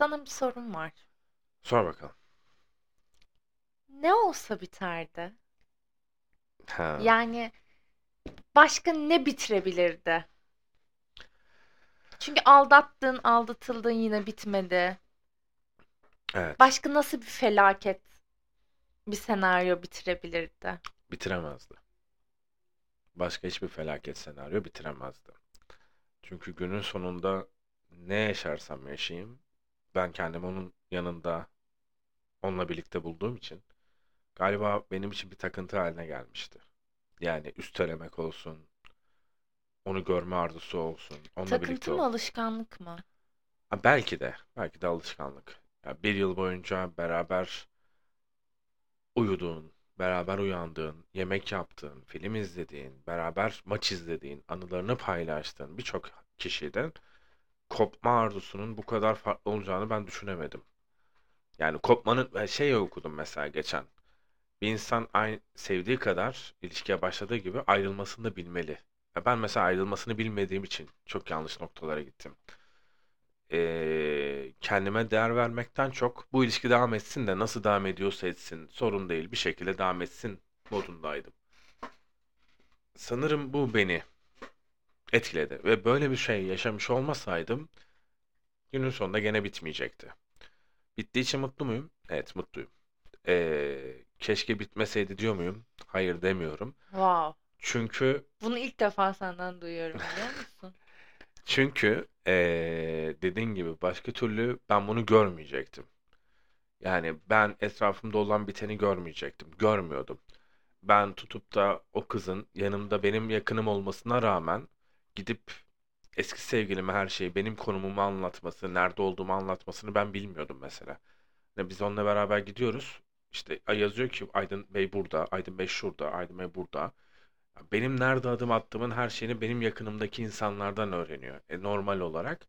Sana bir sorum var. Sor bakalım. Ne olsa biterdi. Ha, Yani başka ne bitirebilirdi? Çünkü aldattın, aldatıldın yine bitmedi. evet. Başka nasıl bir felaket bir senaryo bitirebilirdi? Bitiremezdi. Başka hiçbir felaket senaryo bitiremezdi. Çünkü günün sonunda ne yaşarsam yaşayayım, ben kendimi onun yanında, onunla birlikte bulduğum için galiba benim için bir takıntı haline gelmişti. Yani üstelemek olsun, onu görme arzusu olsun, onunla birlikte Takıntı mı, ol. alışkanlık mı? Ha, belki de, belki de alışkanlık. Ya bir yıl boyunca beraber uyuduğun, beraber uyandığın, yemek yaptığın, film izlediğin, beraber maç izlediğin, anılarını paylaştığın birçok kişiden kopma arzusunun bu kadar farklı olacağını ben düşünemedim. Yani kopmanın ben şey okudum mesela geçen. Bir insan aynı sevdiği kadar ilişkiye başladığı gibi ayrılmasını da bilmeli. Ben mesela ayrılmasını bilmediğim için çok yanlış noktalara gittim. Ee, kendime değer vermekten çok bu ilişki devam etsin de nasıl devam ediyorsa etsin sorun değil bir şekilde devam etsin modundaydım. Sanırım bu beni etkiledi ve böyle bir şey yaşamış olmasaydım günün sonunda gene bitmeyecekti. Bittiği için mutlu muyum? Evet mutluyum. Ee, keşke bitmeseydi diyor muyum? Hayır demiyorum. Wow. Çünkü Bunu ilk defa senden duyuyorum biliyor musun? çünkü ee, dediğin gibi başka türlü ben bunu görmeyecektim. Yani ben etrafımda olan biteni görmeyecektim. Görmüyordum. Ben tutup da o kızın yanımda benim yakınım olmasına rağmen gidip eski sevgilime her şeyi benim konumumu anlatması, nerede olduğumu anlatmasını ben bilmiyordum mesela. Yani biz onunla beraber gidiyoruz. İşte yazıyor ki Aydın Bey burada, Aydın Bey şurada, Aydın Bey burada. Benim nerede adım attığımın her şeyini benim yakınımdaki insanlardan öğreniyor. E, normal olarak.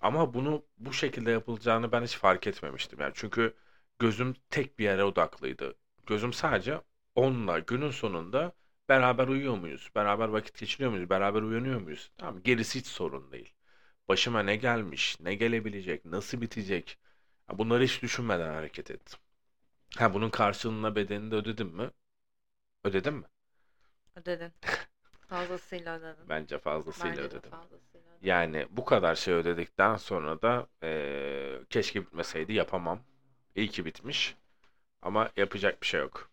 Ama bunu bu şekilde yapılacağını ben hiç fark etmemiştim. Yani çünkü gözüm tek bir yere odaklıydı. Gözüm sadece onunla günün sonunda beraber uyuyor muyuz? Beraber vakit geçiriyor muyuz? Beraber uyanıyor muyuz? Tamam, gerisi hiç sorun değil. Başıma ne gelmiş, ne gelebilecek, nasıl bitecek? Ya Bunları hiç düşünmeden hareket ettim. Ha bunun karşılığında bedenini de ödedim mi? Ödedim mi? Ödedin. Fazlasıyla ödedin. Bence fazlasıyla Bence de ödedim. fazlasıyla. Yani bu kadar şey ödedikten sonra da eee, keşke bitmeseydi yapamam. İyi ki bitmiş. Ama yapacak bir şey yok.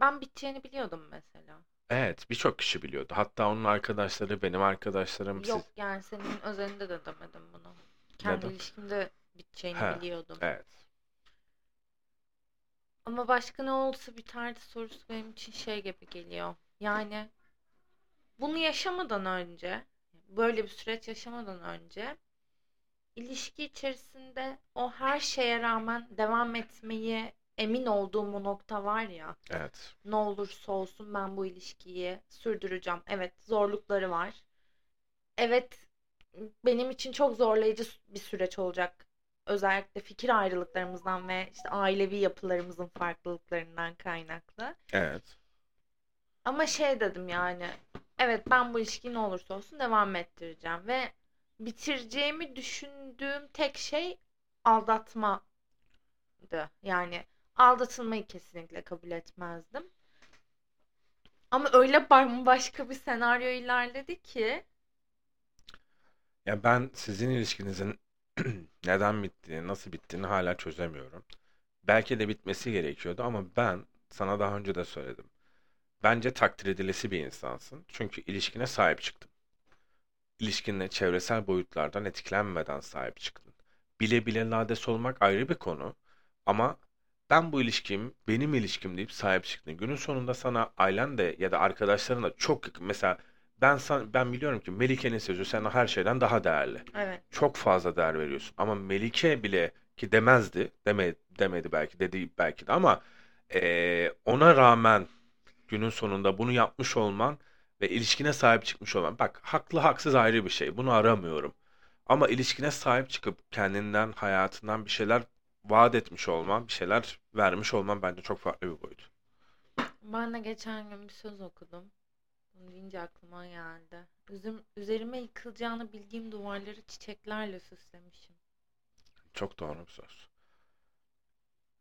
Ben biteceğini biliyordum mesela. Evet, birçok kişi biliyordu. Hatta onun arkadaşları, benim arkadaşlarım, siz. Yok yani senin özelinde de demedim bunu. Kendi Neden? ilişkimde biteceğini Ha, biliyordum. evet. Ama başka ne olsa biterdi sorusu benim için şey gibi geliyor. Yani bunu yaşamadan önce, böyle bir süreç yaşamadan önce ilişki içerisinde o her şeye rağmen devam etmeyi emin olduğum o nokta var ya. Evet. Ne olursa olsun ben bu ilişkiyi sürdüreceğim. Evet, zorlukları var. Evet, benim için çok zorlayıcı bir süreç olacak. Özellikle fikir ayrılıklarımızdan ve işte ailevi yapılarımızın farklılıklarından kaynaklı. Evet. Ama şey dedim yani, evet ben bu ilişkiyi ne olursa olsun devam ettireceğim ve bitireceğimi düşündüğüm tek şey aldatmaydı. Yani aldatılmayı kesinlikle kabul etmezdim. Ama öyle bambaşka bir senaryo ilerledi ki Ya ben sizin ilişkinizin neden bittiğini, nasıl bittiğini hala çözemiyorum. Belki de bitmesi gerekiyordu ama ben sana daha önce de söyledim. Bence takdir edilesi bir insansın. Çünkü ilişkine sahip çıktın. İlişkinle çevresel boyutlardan etkilenmeden sahip çıktın. Bile bile lades olmak ayrı bir konu. Ama ben bu ilişkim benim ilişkim deyip sahip çıktın. Günün sonunda sana ailen de ya da arkadaşların da çok yakın. Mesela ben san- ben biliyorum ki Melike'nin sözü sana her şeyden daha değerli. evet Çok fazla değer veriyorsun. Ama Melike bile ki demezdi, deme, demedi belki, dedi belki de ama eee, ona rağmen günün sonunda bunu yapmış olman ve ilişkine sahip çıkmış olman. Bak haklı haksız ayrı bir şey. Bunu aramıyorum. Ama ilişkine sahip çıkıp kendinden, hayatından bir şeyler vaat etmiş olman, bir şeyler vermiş olman bence çok farklı bir boyut. ben de geçen gün bir söz okudum. Bunu deyince aklıma geldi. Üzüm, üzerime yıkılacağını bildiğim duvarları çiçeklerle süslemişim. Çok doğru bir söz.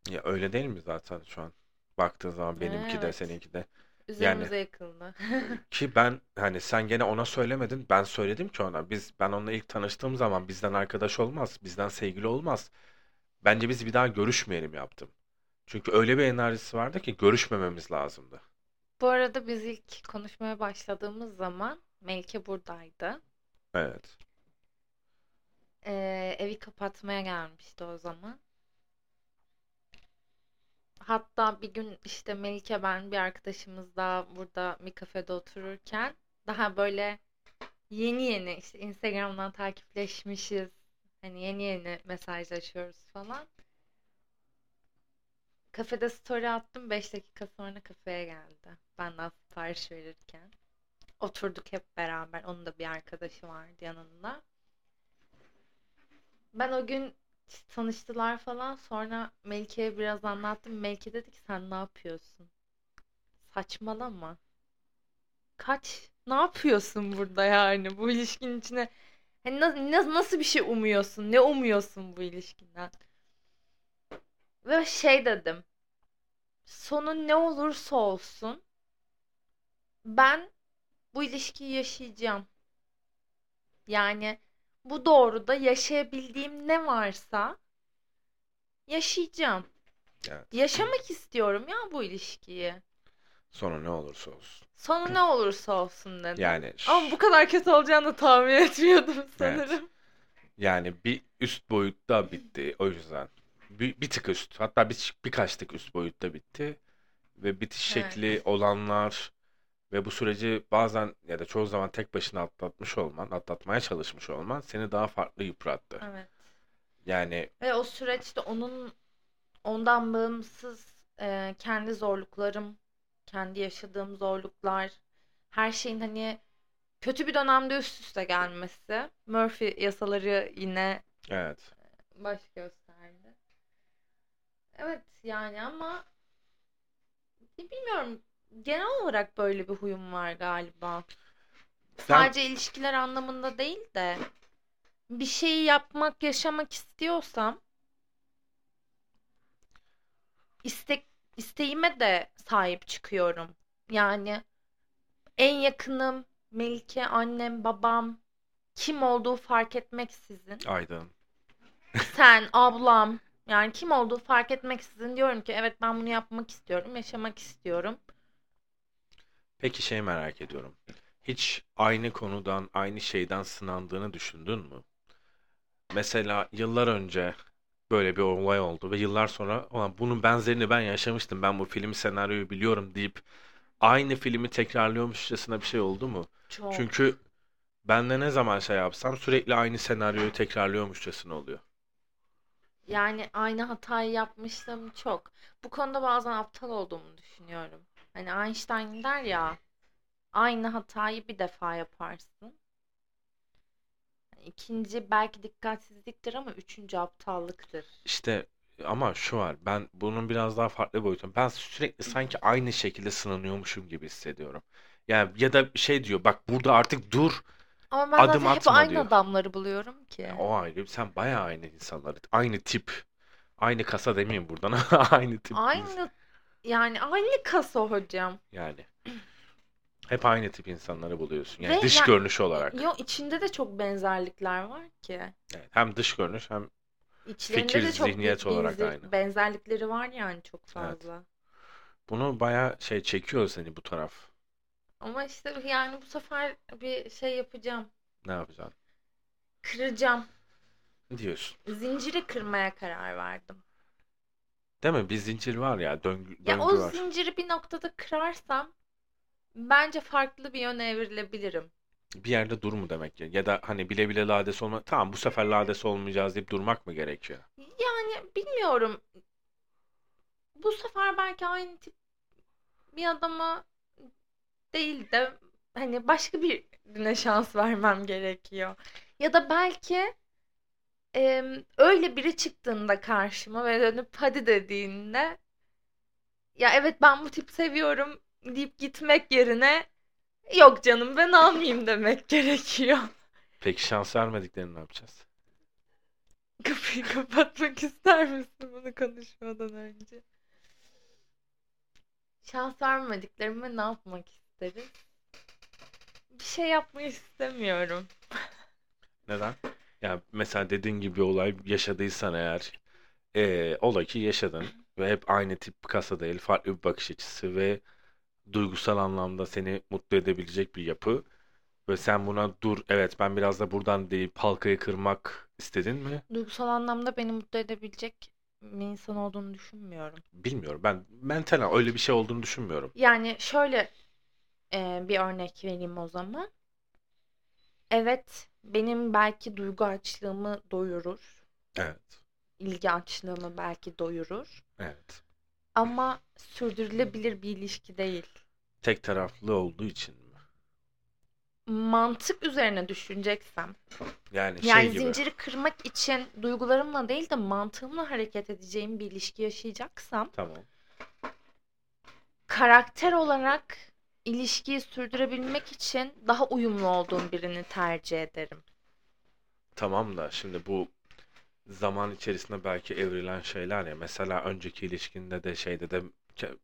Ya öyle değil mi zaten şu an? Baktığın zaman benimki de Evet. seninki de. Üzerimize yıkıldı. Ki ben hani sen gene ona söylemedin. Ben söyledim ki ona. Biz ben onunla ilk tanıştığım zaman bizden arkadaş olmaz. Bizden sevgili olmaz. Bence biz bir daha görüşmeyelim yaptım. Çünkü öyle bir enerjisi vardı ki görüşmememiz lazımdı. Bu arada biz ilk konuşmaya başladığımız zaman Melike buradaydı. Evet. Ee, evi kapatmaya gelmişti o zaman. Hatta bir gün işte Melike ben bir arkadaşımız daha burada bir kafede otururken daha böyle yeni yeni işte Instagram'dan takipleşmişiz. Hani yeni yeni mesajlaşıyoruz falan. Kafede story attım 5 dakika sonra kafeye geldi. Benden sipariş verirken. Oturduk hep beraber. Onun da bir arkadaşı vardı yanında. Ben o gün tanıştılar falan. Sonra Melike'ye biraz anlattım. Melike dedi ki sen ne yapıyorsun? Saçmalama. Kaç? Ne yapıyorsun burada yani bu ilişkinin içine? Hani na- na- nasıl bir şey umuyorsun? Ne umuyorsun bu ilişkinden? Ve şey dedim. Sonu ne olursa olsun ben bu ilişkiyi yaşayacağım. Yani bu doğruda yaşayabildiğim ne varsa yaşayacağım. Evet. Yaşamak istiyorum ya bu ilişkiyi. Sonra ne olursa olsun. Sonu ne olursa olsun dedim. Yani Ama bu kadar kötü olacağını tahmin etmiyordum sanırım. yani bir üst boyutta bitti o yüzden. Bir, bir tık üst. Hatta bir, birkaç tık üst boyutta bitti. Ve bitiş Evet. şekli olanlar ve bu süreci bazen ya da çoğu zaman tek başına atlatmış olman, atlatmaya çalışmış olman seni daha farklı yıprattı. Evet. Yani Ve o süreçte onun ondan bağımsız e, kendi zorluklarım, kendi yaşadığım zorluklar, her şeyin hani kötü bir dönemde üst üste gelmesi, Murphy yasaları yine evet. baş gösterdi. Evet yani ama bilmiyorum genel olarak böyle bir huyum var galiba. Ben Sadece ilişkiler anlamında değil de bir şeyi yapmak, yaşamak istiyorsam istek isteğime de sahip çıkıyorum. Yani en yakınım Melike, annem, babam kim olduğu fark etmeksizin Aydın. sen, ablam yani kim olduğu fark etmeksizin diyorum ki evet ben bunu yapmak istiyorum, yaşamak istiyorum. Peki şey merak ediyorum. Hiç aynı konudan, aynı şeyden sınandığını düşündün mü? Mesela yıllar önce böyle bir olay oldu ve yıllar sonra "Ulan bunun benzerini ben yaşamıştım. Ben bu film senaryoyu biliyorum deyip aynı filmi tekrarlıyormuşçasına bir şey oldu mu? Çok. Çünkü ben de ne zaman şey yapsam sürekli aynı senaryoyu tekrarlıyormuşçasına oluyor. Yani aynı hatayı yapmıştım çok. Bu konuda bazen aptal olduğumu düşünüyorum. Hani Einstein der ya, aynı hatayı bir defa yaparsın. İkinci belki dikkatsizliktir ama üçüncü aptallıktır. İşte ama şu var. Ben bunun biraz daha farklı boyutu. Ben sürekli sanki aynı şekilde sınanıyormuşum gibi hissediyorum. Yani ya da şey diyor bak burada artık dur. Ama ben Adım zaten hep aynı diyor. adamları buluyorum ki. Ya o ayrı. Sen bayağı aynı insanları. Aynı tip. Aynı kasa demeyeyim buradan aynı tip. Aynı yani aynı kasa hocam. Yani. Hep aynı tip insanları buluyorsun. Yani Ve dış ya- görünüş olarak. Yo içinde de çok benzerlikler var ki. Evet, hem dış görünüş hem İçlerinde Fikir, de çok zihniyet büyük olarak aynı. benzerlikleri var yani çok fazla. bunu bayağı şey çekiyor seni bu taraf. Ama işte yani bu sefer bir şey yapacağım. Ne yapacaksın? Kıracağım. Ne diyorsun? Zinciri kırmaya karar verdim. Değil mi? Bir zincir var ya döngü, Ya döngü o var. zinciri bir noktada kırarsam bence farklı bir yöne evrilebilirim. Bir yerde dur mu demek ki? Ya da hani bile bile lades olma. Tamam bu sefer lades olmayacağız deyip durmak mı gerekiyor? Yani bilmiyorum. Bu sefer belki aynı tip bir adama değil de hani başka birine şans vermem gerekiyor. Ya da belki em, öyle biri çıktığında karşıma ve dönüp hadi dediğinde ya evet ben bu tip seviyorum deyip gitmek yerine yok canım ben almayayım demek gerekiyor. Peki şans vermediklerini ne yapacağız? kapıyı kapatmak ister misin bunu konuşmadan önce? Şans vermediklerime ne yapmak isteriz? Bir şey yapmayı istemiyorum. Neden? Ya mesela dediğin gibi bir olay yaşadıysan eğer eee ola ki yaşadın ve hep aynı tip kasa değil, farklı bir bakış açısı ve duygusal anlamda seni mutlu edebilecek bir yapı ve sen buna dur evet ben biraz da buradan deyip halkayı kırmak istedin mi? Duygusal anlamda beni mutlu edebilecek bir insan olduğunu düşünmüyorum. Bilmiyorum. Ben mental öyle bir şey olduğunu düşünmüyorum. Yani şöyle e, bir örnek vereyim o zaman. Evet, benim belki duygu açlığımı doyurur. Evet. ilgi açlığımı belki doyurur. Evet. Ama sürdürülebilir bir ilişki değil. Tek taraflı olduğu için mi? Mantık üzerine düşüneceksem, Yani şey yani gibi. zinciri kırmak için duygularımla değil de mantığımla hareket edeceğim bir ilişki yaşayacaksam, Tamam. karakter olarak ilişkiyi sürdürebilmek için daha uyumlu olduğum birini tercih ederim. Tamam da şimdi bu zaman içerisinde belki evrilen şeyler ya. Mesela önceki ilişkinde de şeyde de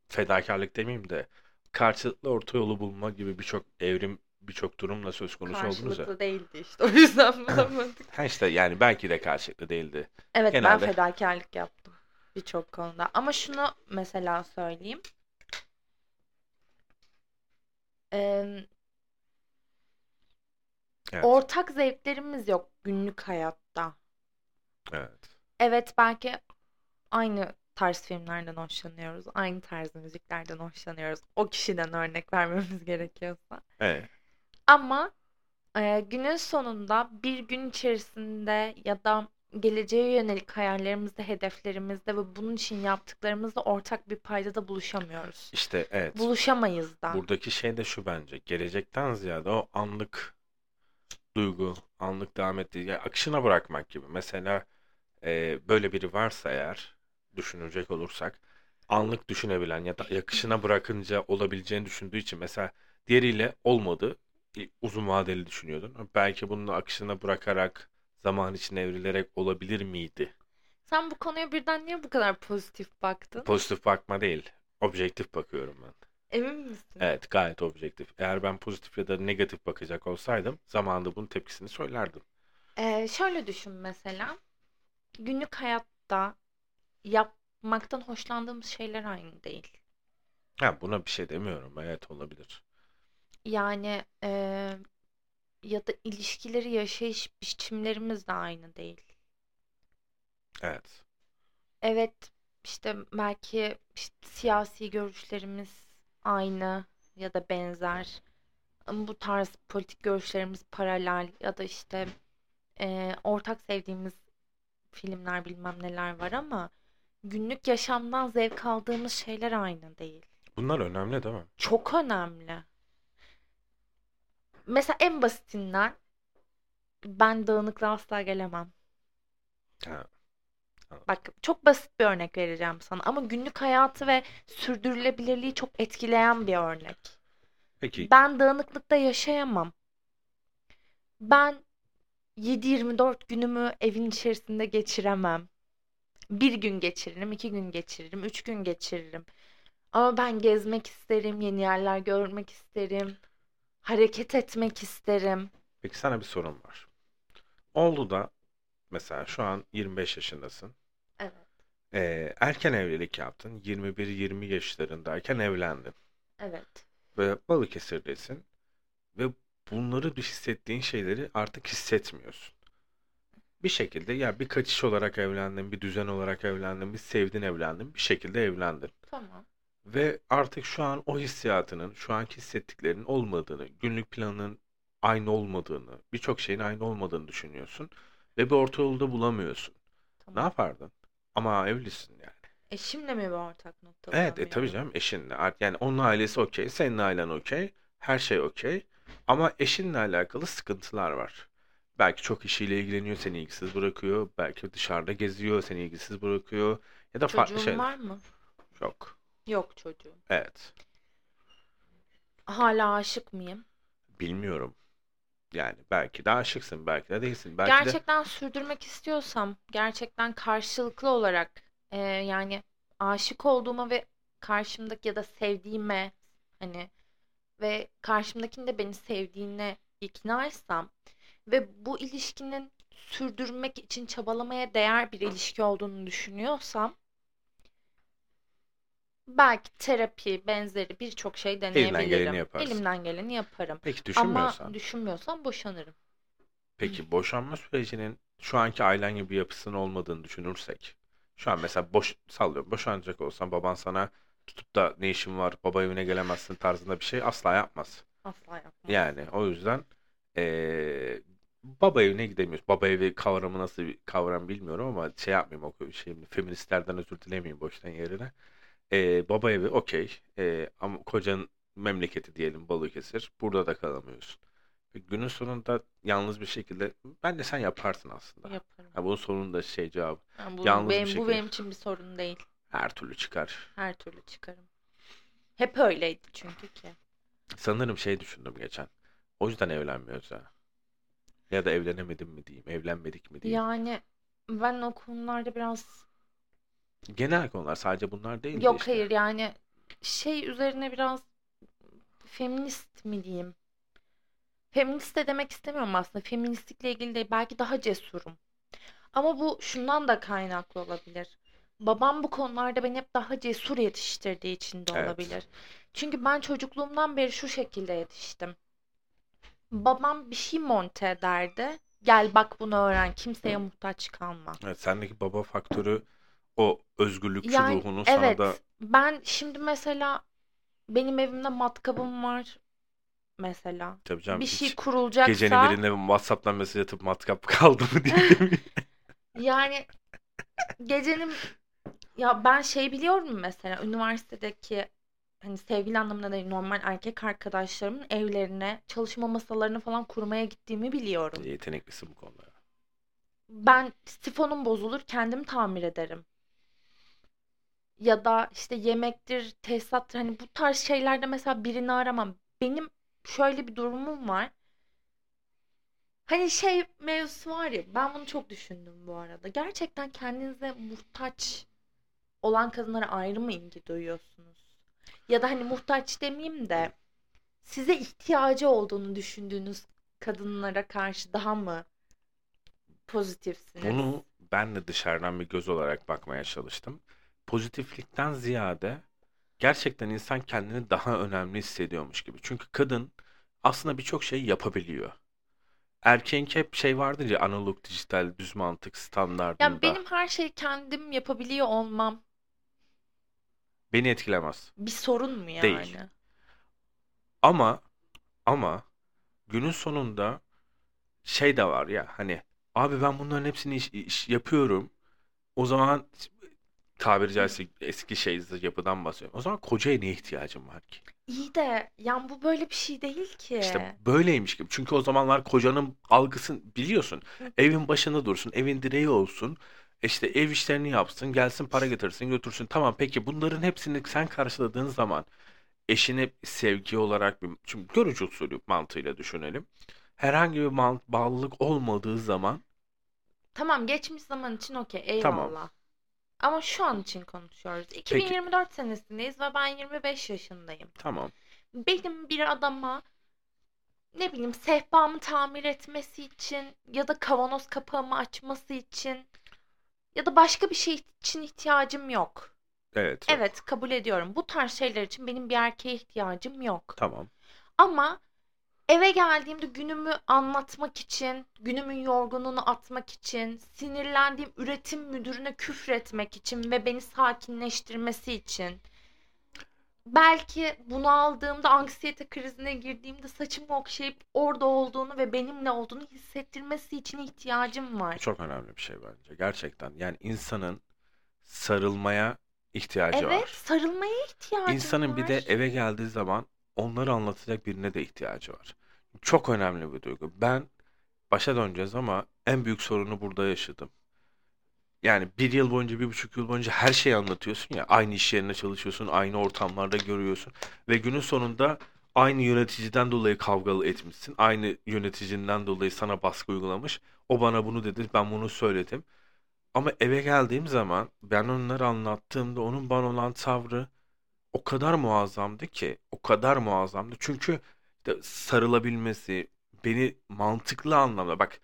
fedakarlık demeyeyim de karşılıklı orta yolu bulma gibi birçok evrim birçok durumla söz konusu oldunuz ya. Karşılıklı değildi işte. O yüzden bulamadık. Ha işte yani belki de karşılıklı değildi. Evet ben Genelde. fedakarlık yaptım birçok konuda. Ama şunu mesela söyleyeyim. Ee, Evet. ortak zevklerimiz yok günlük hayatta. Evet. Evet belki aynı tarz filmlerden hoşlanıyoruz. Aynı tarz müziklerden hoşlanıyoruz. O kişiden örnek vermemiz gerekiyorsa. Evet. Ama e, günün sonunda bir gün içerisinde ya da geleceğe yönelik hayallerimizde, hedeflerimizde ve bunun için yaptıklarımızda ortak bir paydada buluşamıyoruz. İşte evet. Buluşamayız da. Buradaki şey de şu bence. Gelecekten ziyade o anlık duygu, anlık devam ettiği, yani akışına bırakmak gibi. Mesela e, böyle biri varsa eğer düşünecek olursak anlık düşünebilen ya da akışına bırakınca olabileceğini düşündüğü için mesela diğeriyle olmadı. Uzun vadeli düşünüyordun. Belki bunun akışına bırakarak zaman içinde evrilerek olabilir miydi? Sen bu konuya birden niye bu kadar pozitif baktın? Pozitif bakma değil. Objektif bakıyorum ben. Emin misin? Evet, gayet objektif. Eğer ben pozitif ya da negatif bakacak olsaydım zamanında bunun tepkisini söylerdim. Ee, şöyle düşün mesela. Günlük hayatta yapmaktan hoşlandığımız şeyler aynı değil. Ha, buna bir şey demiyorum. Evet olabilir. Yani eee, ya da ilişkileri yaşayış biçimlerimiz de aynı değil. Evet. Evet işte belki işte siyasi görüşlerimiz aynı ya da benzer. Bu tarz politik görüşlerimiz paralel ya da işte eee, ortak sevdiğimiz filmler bilmem neler var ama günlük yaşamdan zevk aldığımız şeyler aynı değil. Bunlar önemli değil mi? Çok önemli. Mesela en basitinden ben dağınıklığa asla gelemem. Ha, anladım. Bak çok basit bir örnek vereceğim sana ama günlük hayatı ve sürdürülebilirliği çok etkileyen bir örnek. Peki Ben dağınıklıkta yaşayamam. Ben 7-24 günümü evin içerisinde geçiremem. Bir gün geçiririm, iki gün geçiririm, üç gün geçiririm. Ama ben gezmek isterim, yeni yerler görmek isterim, hareket etmek isterim. peki sana bir sorum var. Oldu da mesela şu an 25 yaşındasın. Evet, Ee, erken evlilik yaptın. 21-20 yaşlarındayken evlendin. evet. Ve Balıkesir'desin. Ve bunları hissettiğin şeyleri artık hissetmiyorsun. Bir şekilde ya bir kaçış olarak evlendin, bir düzen olarak evlendin, bir sevdin evlendin, bir şekilde evlendin. Tamam. Ve artık şu an o hissiyatının, şu anki hissettiklerinin olmadığını, günlük planının aynı olmadığını, birçok şeyin aynı olmadığını düşünüyorsun. Ve bir orta yolda bulamıyorsun. Ne Tamam. yapardın? Ama evlisin yani. Eşimle mi bir ortak nokta Evet, e, tabii canım eşinle. Yani onun ailesi okey, senin ailen okey, her şey okey. Ama eşinle alakalı sıkıntılar var. Belki çok işiyle ilgileniyor, seni ilgisiz bırakıyor. Belki dışarıda geziyor, seni ilgisiz bırakıyor. Ya da farklı Çocuğun şeyler. var mı? Yok. Yok çocuğum. Evet. Hala aşık mıyım? Bilmiyorum. Yani belki de aşıksın, belki de değilsin. Belki de Gerçekten sürdürmek istiyorsam, gerçekten karşılıklı olarak e, yani aşık olduğuma ve karşımdaki ya da sevdiğime hani ve karşımdakinin de beni sevdiğine iknaysam ve bu ilişkinin sürdürmek için çabalamaya değer bir ilişki olduğunu düşünüyorsam belki terapi benzeri birçok şey elinden geleni deneyebilirim. yaparsın. Elimden geleni yaparım. Peki Ama düşünmüyorsan, düşünmüyorsam boşanırım. peki boşanma sürecinin şu anki ailen gibi bir yapısının olmadığını düşünürsek, şu an mesela boş sallıyorum, boşanacak olsan baban sana tutup da ne işin var, baba evine gelemezsin tarzında bir şey asla yapmaz. Asla yapmam. Yani o yüzden eee, baba evine gidemiyoruz. Baba evi kavramı nasıl bir kavram bilmiyorum ama şey yapmayayım o şey feministlerden özür dilemeyeyim boştan yerine. Eee, baba evi okey Eee, ama kocanın memleketi diyelim Balıkesir. Burada da kalamıyorsun. Ve günün sonunda yalnız bir şekilde bence sen yaparsın aslında. Yaparım. Ha, bunun sonunda şey cevabı Yani bu yalnız bir benim bu şekilde benim için bir sorun değil. Her türlü çıkar. Her türlü çıkarım. Hep öyleydi çünkü ki. Sanırım şey düşündüm geçen. O yüzden evlenmiyoruz ha. Ya da evlenemedim mi diyeyim, evlenmedik mi diyeyim. Yani ben o konularda biraz Genel konular sadece bunlar değil de yok işte. hayır yani şey üzerine biraz feminist mi diyeyim? Feminist de demek istemiyorum aslında. Feministlikle ilgili değil. Belki daha cesurum. Ama bu şundan da kaynaklı olabilir. Babam bu konularda beni hep daha cesur yetiştirdiği için de Evet. olabilir. Çünkü ben çocukluğumdan beri şu şekilde yetiştim. Babam bir şey monte ederdi. Gel bak bunu öğren. Kimseye muhtaç kalma. Evet, sendeki baba faktörü o özgürlükçü Yani ruhunu sana evet da ben şimdi mesela benim evimde matkabım var mesela. tabii canım Bir şey hiç gecenin kurulacaksa birinde WhatsApp'tan mesaj atıp matkap kaldı mı diye yani gecenin ya ben şey biliyorum mesela üniversitedeki hani sevgili anlamında değil normal erkek arkadaşlarımın evlerine çalışma masalarını falan kurmaya gittiğimi biliyorum. Yeteneklisin bu konuda. Ben sifonum bozulur kendim tamir ederim. Ya da işte yemektir, tesisattır hani bu tarz şeylerde mesela birini aramam. Benim şöyle bir durumum var. Hani şey mevzusu var ya ben bunu çok düşündüm bu arada. Gerçekten kendinize muhtaç olan kadınlara ayrı mı ilgi duyuyorsunuz? Ya da hani muhtaç demeyeyim de size ihtiyacı olduğunu düşündüğünüz kadınlara karşı daha mı pozitifsiniz? Bunu ben de dışarıdan bir göz olarak bakmaya çalıştım. Pozitiflikten ziyade gerçekten insan kendini daha önemli hissediyormuş gibi. Çünkü kadın aslında birçok şey yapabiliyor. Erkeğinki hep şey vardır ya analog, dijital, düz mantık Ya standardında. benim her şeyi kendim yapabiliyor olmam Beni etkilemez. bir sorun mu Değil. yani? Ama ama günün sonunda şey de var ya hani abi ben bunların hepsini iş, iş yapıyorum. O zaman tabiri caizse eski şey yapıdan bahsediyorum. O zaman kocaya niye ihtiyacım var ki? İyi de yani bu böyle bir şey değil ki. İşte böyleymiş gibi. Çünkü o zamanlar kocanın algısını biliyorsun. Hı. Evin başında dursun, evin direği olsun. İşte ev işlerini yapsın, gelsin para getirsin, götürsün. Tamam peki bunların hepsini sen karşıladığın zaman eşini sevgi olarak bir şimdi görücü usulü mantığıyla düşünelim. Herhangi bir man- bağlılık olmadığı zaman Tamam geçmiş zaman için okey Tamam. eyvallah. Ama şu an için konuşuyoruz. 2024 senesindeyiz ve ben 25 yaşındayım. tamam. Benim bir adama ne bileyim sehpamı tamir etmesi için ya da kavanoz kapağımı açması için ya da başka bir şey için ihtiyacım yok. Evet. yok. Evet kabul ediyorum. Bu tarz şeyler için benim bir erkeğe ihtiyacım yok. Tamam. Ama eve geldiğimde günümü anlatmak için, günümün yorgunluğunu atmak için, sinirlendiğim üretim müdürüne küfretmek için ve beni sakinleştirmesi için. Belki bunu aldığımda anksiyete krizine girdiğimde saçımı okşayıp orada olduğunu ve benimle olduğunu hissettirmesi için ihtiyacım Bu var. çok önemli bir şey bence. Gerçekten. Yani insanın sarılmaya ihtiyacı Evet, var. sarılmaya ihtiyacım İnsanın bir de var. eve geldiği zaman onları anlatacak birine de ihtiyacı var. Çok önemli bir duygu. Ben başa döneceğiz ama en büyük sorunu burada yaşadım. Yani bir yıl boyunca, bir buçuk yıl boyunca her şeyi anlatıyorsun ya. Aynı iş yerine çalışıyorsun, aynı ortamlarda görüyorsun. Ve günün sonunda Aynı yöneticiden dolayı kavgalı etmişsin. Aynı yöneticiden dolayı sana baskı uygulamış. O bana bunu dedi, ben bunu söyledim. Ama eve geldiğim zaman ben onları anlattığımda onun bana olan tavrı o kadar muazzamdı ki, o kadar muazzamdı. Çünkü işte sarılabilmesi, beni mantıklı anlamda, bak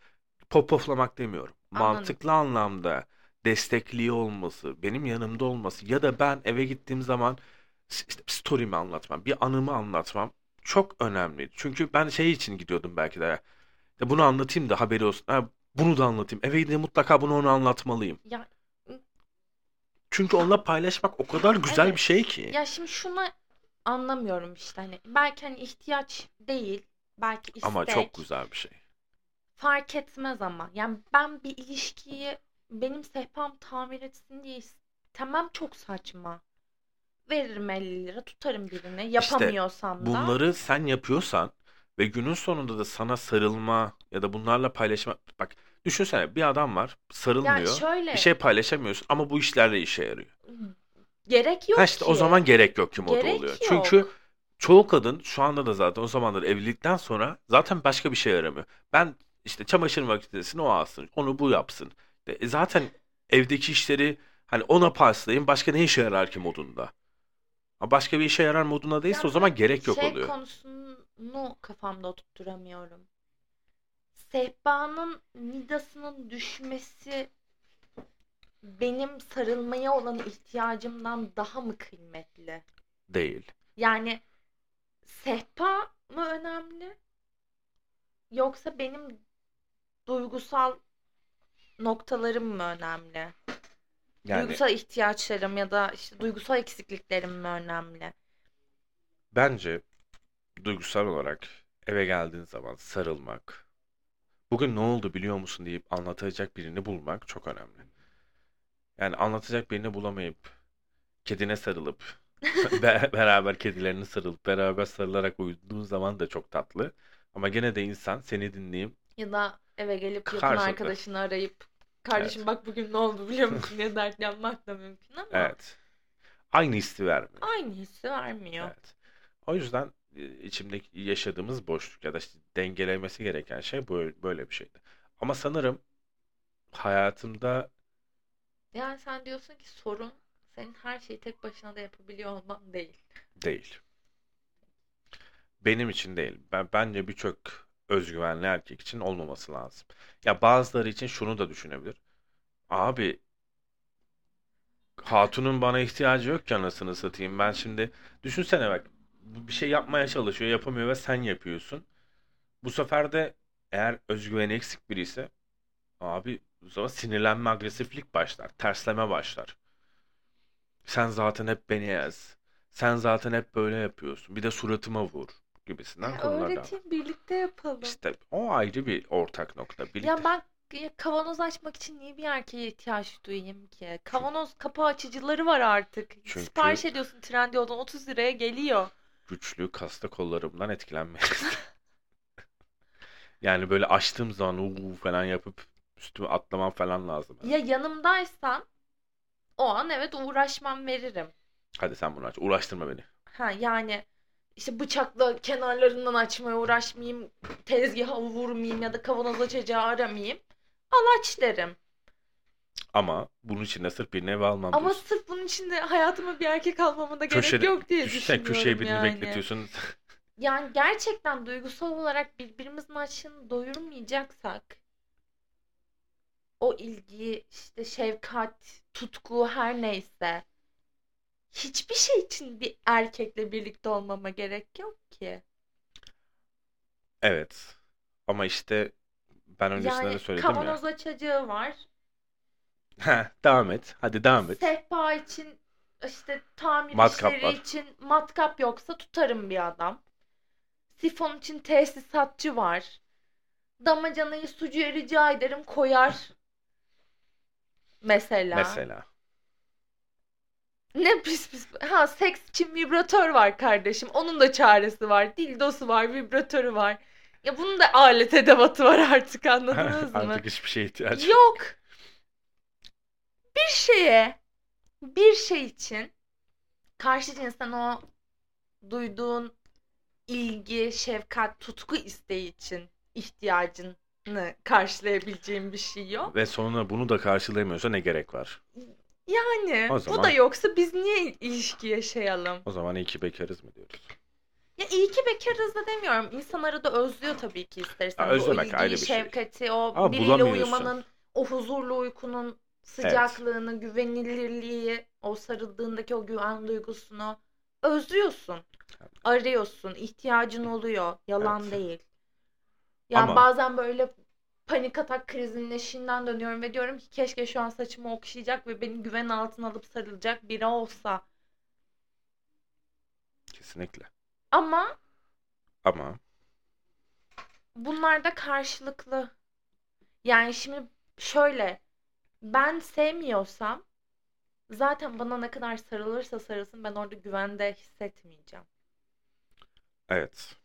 popoflamak demiyorum. Anladım. Mantıklı anlamda destekliyor olması, benim yanımda olması ya da ben eve gittiğim zaman işte story'mi anlatmam, bir anımı anlatmam çok önemliydi. Çünkü ben şey için gidiyordum belki de. Ya bunu anlatayım da haberi olsun. Ha, bunu da anlatayım. Eve gidince mutlaka bunu ona anlatmalıyım. Ya Çünkü onunla paylaşmak o kadar güzel Evet. bir şey ki. ya şimdi şunu anlamıyorum işte hani belki hani ihtiyaç değil, belki Ama istek. çok güzel bir şey. Fark etmez ama. Yani ben bir ilişkiyi benim sehpam tamir etsin diye istemem çok saçma. Veririm 50 lira tutarım birini yapamıyorsam da. Bunları sen yapıyorsan ve günün sonunda da sana sarılma ya da bunlarla paylaşma. Bak düşünsene bir adam var sarılmıyor. şöyle Bir şey paylaşamıyorsun ama bu işlerle işe yarıyor. gerek yok Ha işte o ki. zaman gerek yok ki modu Gerek oluyor. yok. Çünkü çoğu kadın şu anda da zaten o zamanlar evlilikten sonra zaten başka bir şey aramıyor. Ben işte çamaşır makinesini o alsın, onu bu yapsın. E zaten evdeki işleri hani ona paslayayım başka ne işe yarar ki modunda. Başka bir işe yarar modunda değilse o zaman gerek yok şey oluyor. konusunu kafamda oturtturamıyorum. Sehpanın nidasının düşmesi benim sarılmaya olan ihtiyacımdan daha mı kıymetli? Değil. Yani sehpa mı önemli? Yoksa benim duygusal noktalarım mı önemli? Yani Duygusal ihtiyaçlarım ya da işte duygusal eksikliklerim mi önemli? bence duygusal olarak eve geldiğin zaman sarılmak, bugün ne oldu biliyor musun deyip anlatacak birini bulmak çok önemli. Yani anlatacak birini bulamayıp kedine sarılıp be- beraber kedilerini sarılıp beraber sarılarak uyuduğun zaman da çok tatlı. Ama gene de insan seni dinleyip Ya da eve gelip yakın Karşılıklı. arkadaşını arayıp kardeşim bak bugün ne oldu biliyor musun diye dertlenmek de mümkün ama evet aynı hissi vermiyor. aynı hissi vermiyor. Evet. O yüzden e, içimdeki yaşadığımız boşluk ya da işte dengelemesi gereken şey böyle, böyle bir şeydi. Ama sanırım hayatımda Yani sen diyorsun ki sorun senin her şeyi tek başına da yapabiliyor olman değil. değil. Benim için değil. Ben bence birçok özgüvenli erkek için olmaması lazım. Ya bazıları için şunu da düşünebilir. Abi hatunun bana ihtiyacı yok ki anasını satayım. Ben şimdi düşünsene bak bu bir şey yapmaya çalışıyor, yapamıyor ve sen yapıyorsun. Bu sefer de eğer özgüveni eksik biri ise abi o zaman sinirlenme, agresiflik başlar, tersleme başlar. Sen zaten hep beni ez. Sen zaten hep böyle yapıyorsun. Bir de suratıma vur gibisinden Ya konular da var. öğreteyim birlikte yapalım. İşte o ayrı bir ortak nokta. Birlikte. Ya ben kavanoz açmak için niye bir erkeğe ihtiyaç duyayım ki? Kavanoz kapağı açıcıları var artık. Çünkü- Sipariş ediyorsun Trendyol'dan 30 liraya geliyor. güçlü kaslı kollarımdan etkilenmeyiz. Yani böyle açtığım zaman uuu falan yapıp üstüme atlamam falan lazım. Ya yanımdaysan o an evet uğraşmam veririm. Hadi sen bunu aç. Uğraştırma beni. Ha yani işte bıçakla kenarlarından açmaya uğraşmayayım, tezgaha vurmayayım ya da kavanoz açacağı aramayayım. Al aç derim. Ama bunun için de sırf birine ev almam Ama diyorsun. sırf bunun için de hayatıma bir erkek almama da gerek Köşede- yok diye Düşünsene köşeye düşünüyorum birini yani. bekletiyorsun. Yani gerçekten duygusal olarak birbirimizin açlığını doyurmayacaksak o ilgi, işte şefkat, tutku her neyse hiçbir şey için bir erkekle birlikte olmama gerek yok ki. Evet. Ama işte ben öncesinde de Yani söyledim ya. kavanoz açacağı var. Heh, devam et. Hadi devam et. Sehpa için işte tamir Matkap işleri var. için matkap yoksa tutarım bir adam. Sifon için tesisatçı var. Damacanayı sucuya rica ederim koyar. Mesela. Mesela. Ne pis pis. Ha seks için vibratör var kardeşim. Onun da çaresi var. Dildosu var, vibratörü var. Ya bunun da alet edevatı var artık anladınız mı? Artık hiçbir şeye ihtiyaç yok. Yok. Bir şeye, bir şey için karşı cinsten o duyduğun ilgi, şefkat, tutku isteği için ihtiyacını karşılayabileceğim bir şey yok. Ve sonra bunu da karşılayamıyorsa ne gerek var? Yani O bu zaman- da yoksa biz niye ilişki yaşayalım? O zaman iyi ki bekarız mı diyoruz? Ya iyi ki bekarız da demiyorum. İnsan arada özlüyor tabii ki istersen. Ha, Bu özlemek ilgiyi, ayrı bir şey. şefkati, o Ama biriyle bulamıyorsun. uyumanın, o huzurlu uykunun sıcaklığını, güvenilirliği, o sarıldığındaki o güven duygusunu özlüyorsun. Arıyorsun, ihtiyacın oluyor. Yalan Evet. değil. Yani Ama- bazen böyle panik atak krizinin eşiğinden dönüyorum ve diyorum ki keşke şu an saçımı okşayacak ve beni güven altına alıp sarılacak biri olsa. Kesinlikle. Ama Ama bunlar da karşılıklı. Yani şimdi şöyle ben sevmiyorsam zaten bana ne kadar sarılırsa sarılsın ben orada güvende hissetmeyeceğim. evet.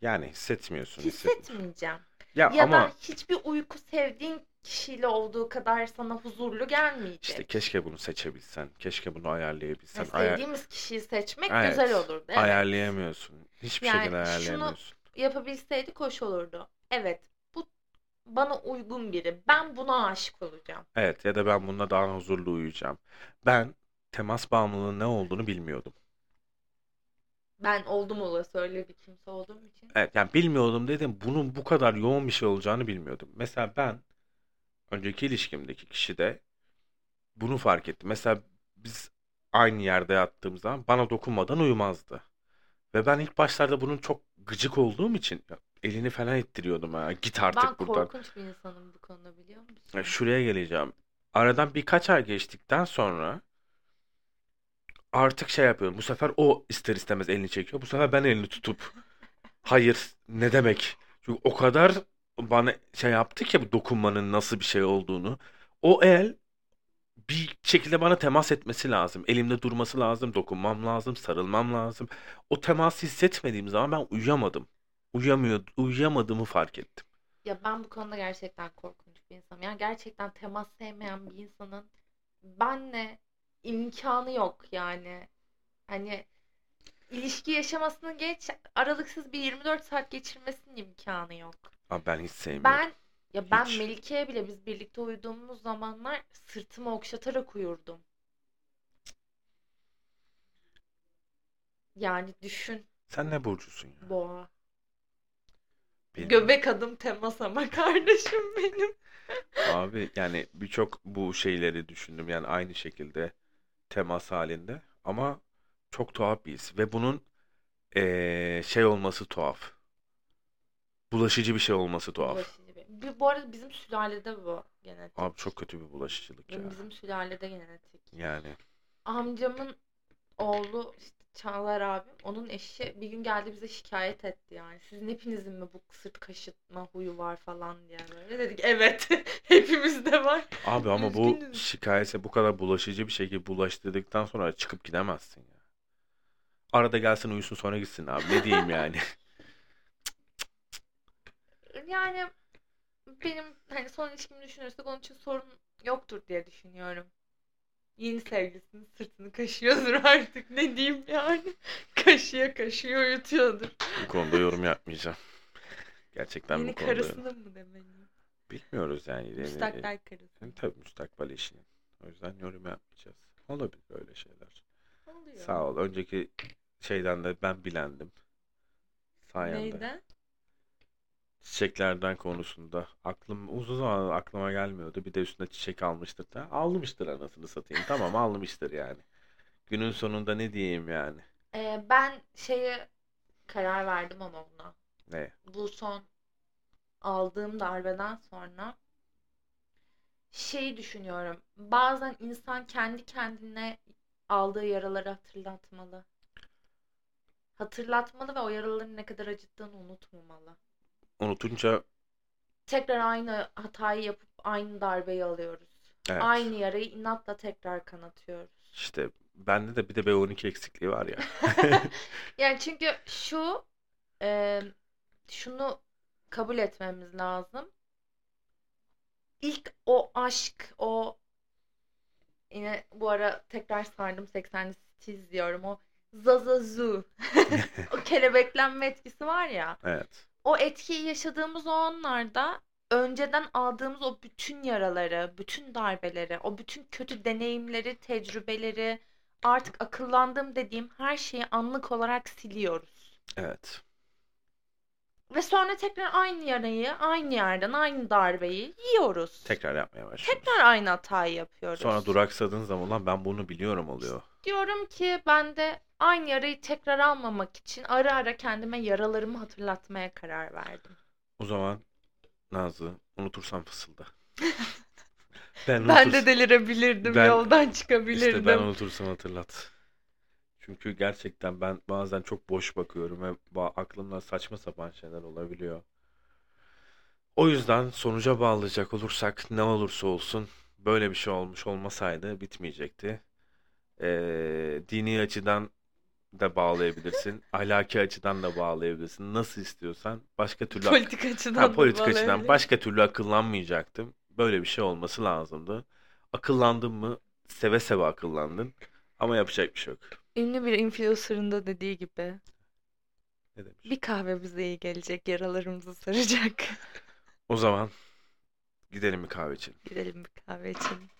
Yani hissetmiyorsun. hisset- Hissetmeyeceğim. Ya, Ya ama da hiçbir uyku sevdiğin kişiyle olduğu kadar sana huzurlu gelmeyecek. işte keşke bunu seçebilsen. Keşke bunu ayarlayabilsen. Ya sevdiğimiz kişiyi seçmek Evet. güzel olurdu. Evet. Ayarlayamıyorsun. Hiçbir Yani şekilde şunu- ayarlayamıyorsun. Yapabilseydik hoş olurdu. Evet. Bu bana uygun biri. Ben buna aşık olacağım. Evet ya da ben bununla daha huzurlu uyuyacağım. Ben temas bağımlılığının ne olduğunu bilmiyordum. Ben oldum olası öyle bir kimse olduğum için. Evet yani bilmiyordum dedim. Bunun bu kadar yoğun bir şey olacağını bilmiyordum. Mesela ben önceki ilişkimdeki kişide bunu fark ettim. Mesela biz aynı yerde yattığımız zaman bana dokunmadan uyumazdı. Ve ben ilk başlarda bunun çok gıcık olduğum için elini falan ittiriyordum ha. Git artık Ben buradan. korkunç bir insanım bu konuda biliyor musun? Ya Şuraya geleceğim. Aradan birkaç ay geçtikten sonra artık şey yapıyorum. Bu sefer o ister istemez elini çekiyor. Bu sefer ben elini tutup hayır ne demek? Çünkü o kadar bana şey yaptı ki bu dokunmanın nasıl bir şey olduğunu. O el bir şekilde bana temas etmesi lazım. Elimde durması lazım, dokunmam lazım, sarılmam lazım. O teması hissetmediğim zaman ben uyuyamadım. Uyuyamıyor, uyuyamadığımı fark ettim. Ya ben bu konuda gerçekten korkunç bir insanım. Yani gerçekten temas sevmeyen bir insanın benle imkanı yok yani. Hani ilişki yaşamasını geç aralıksız bir 24 saat geçirmesinin imkanı yok. Ama ben hiç sevmiyorum. Ben ya ben Hiç. Melike'ye bile biz birlikte uyuduğumuz zamanlar sırtımı okşatarak uyurdum. Yani düşün Sen ne burcusun ya? boğa. Bilmiyorum. Göbek adım temas ama kardeşim benim. Abi yani birçok bu şeyleri düşündüm. Yani aynı şekilde temas halinde. Ama çok tuhaf bir his. Ve bunun eee, şey olması tuhaf. Bulaşıcı bir şey olması tuhaf. Bulaşıcı bir. Bir- Bu arada bizim sülalede bu genetik. Abi çok kötü bir bulaşıcılık ya. Bizim sülalede genetik. Yani Amcamın oğlu işte Çağlar abim onun eşi bir gün geldi bize şikayet etti yani. Sizin hepinizin mi bu sırt kaşıtma huyu var falan diye böyle. Dedik evet hepimizde var. abi ama bu Üzgünüz. şikayetse bu kadar bulaşıcı bir şekilde bulaştırdıktan sonra çıkıp gidemezsin ya. Arada gelsin uyusun sonra gitsin abi. Ne diyeyim yani? Yani benim hani son ilişkimi düşünürsek onun için sorun yoktur diye düşünüyorum. Yeni sevgilisinin sırtını kaşıyordur artık ne diyeyim yani. Kaşıya kaşıya uyutuyordur. Bu konuda yorum yapmayacağım. Gerçekten Yeni bu konuda karısının mı demeliyim? bilmiyoruz yani. Müstakbel karısı. Yani tabii müstakbel eşinin. O yüzden yorum yapmayacağız. Olabilir böyle şeyler. Oluyor. Sağ ol. Önceki şeyden de ben bilendim. Sayende. Neyden? Çiçeklerden konusunda. Aklım uzun zaman aklıma gelmiyordu. Bir de üstüne çiçek almıştır da. Almıştır anasını satayım. Tamam almıştır yani. Günün sonunda ne diyeyim yani. Ee, ben şeye karar verdim ama buna. Ne? Bu son aldığım darbeden sonra şeyi düşünüyorum. Bazen insan kendi kendine aldığı yaraları hatırlatmalı. Hatırlatmalı ve o yaraların ne kadar acıttığını unutmamalı. Unutunca Tekrar aynı hatayı yapıp aynı darbeyi alıyoruz. evet. Aynı yarayı inatla tekrar kanatıyoruz. İşte bende de bir de B12 eksikliği var ya. Yani çünkü şu e, şunu kabul etmemiz lazım. İlk o aşk, o yine bu ara tekrar sardım 80'li City izliyorum. O zazazu. o kelebeklenme etkisi var ya. Evet. O etkiyi yaşadığımız o anlarda önceden aldığımız o bütün yaraları, bütün darbeleri, o bütün kötü deneyimleri, tecrübeleri, artık akıllandım dediğim her şeyi anlık olarak siliyoruz. Evet. Ve sonra tekrar aynı yarayı, aynı yerden, aynı darbeyi yiyoruz. Tekrar yapmaya başlıyoruz. Tekrar aynı hatayı yapıyoruz. Sonra duraksadığın zaman lan ben bunu biliyorum oluyor. Diyorum ki ben de aynı yarayı tekrar almamak için ara ara kendime yaralarımı hatırlatmaya karar verdim. O zaman Nazlı unutursan fısılda. ben Ben unuturs- de delirebilirdim, Ben- yoldan İşte çıkabilirdim. ben unutursam hatırlat. Çünkü gerçekten ben bazen çok boş bakıyorum ve aklımda saçma sapan şeyler olabiliyor. O yüzden sonuca bağlayacak olursak ne olursa olsun böyle bir şey olmuş olmasaydı bitmeyecekti. Ee, dini açıdan da bağlayabilirsin, ahlaki açıdan da bağlayabilirsin. Nasıl istiyorsan başka türlü Politik açıdan Ha, politik açıdan başka türlü akıllanmayacaktım. Böyle bir şey olması lazımdı. Akıllandın mı? Seve seve akıllandın. Ama yapacak bir şey yok. Ünlü bir influencer'ın da dediği gibi Ne demiş? bir kahve bize iyi gelecek, yaralarımızı saracak. O zaman gidelim bir kahve içelim. Gidelim bir kahve içelim.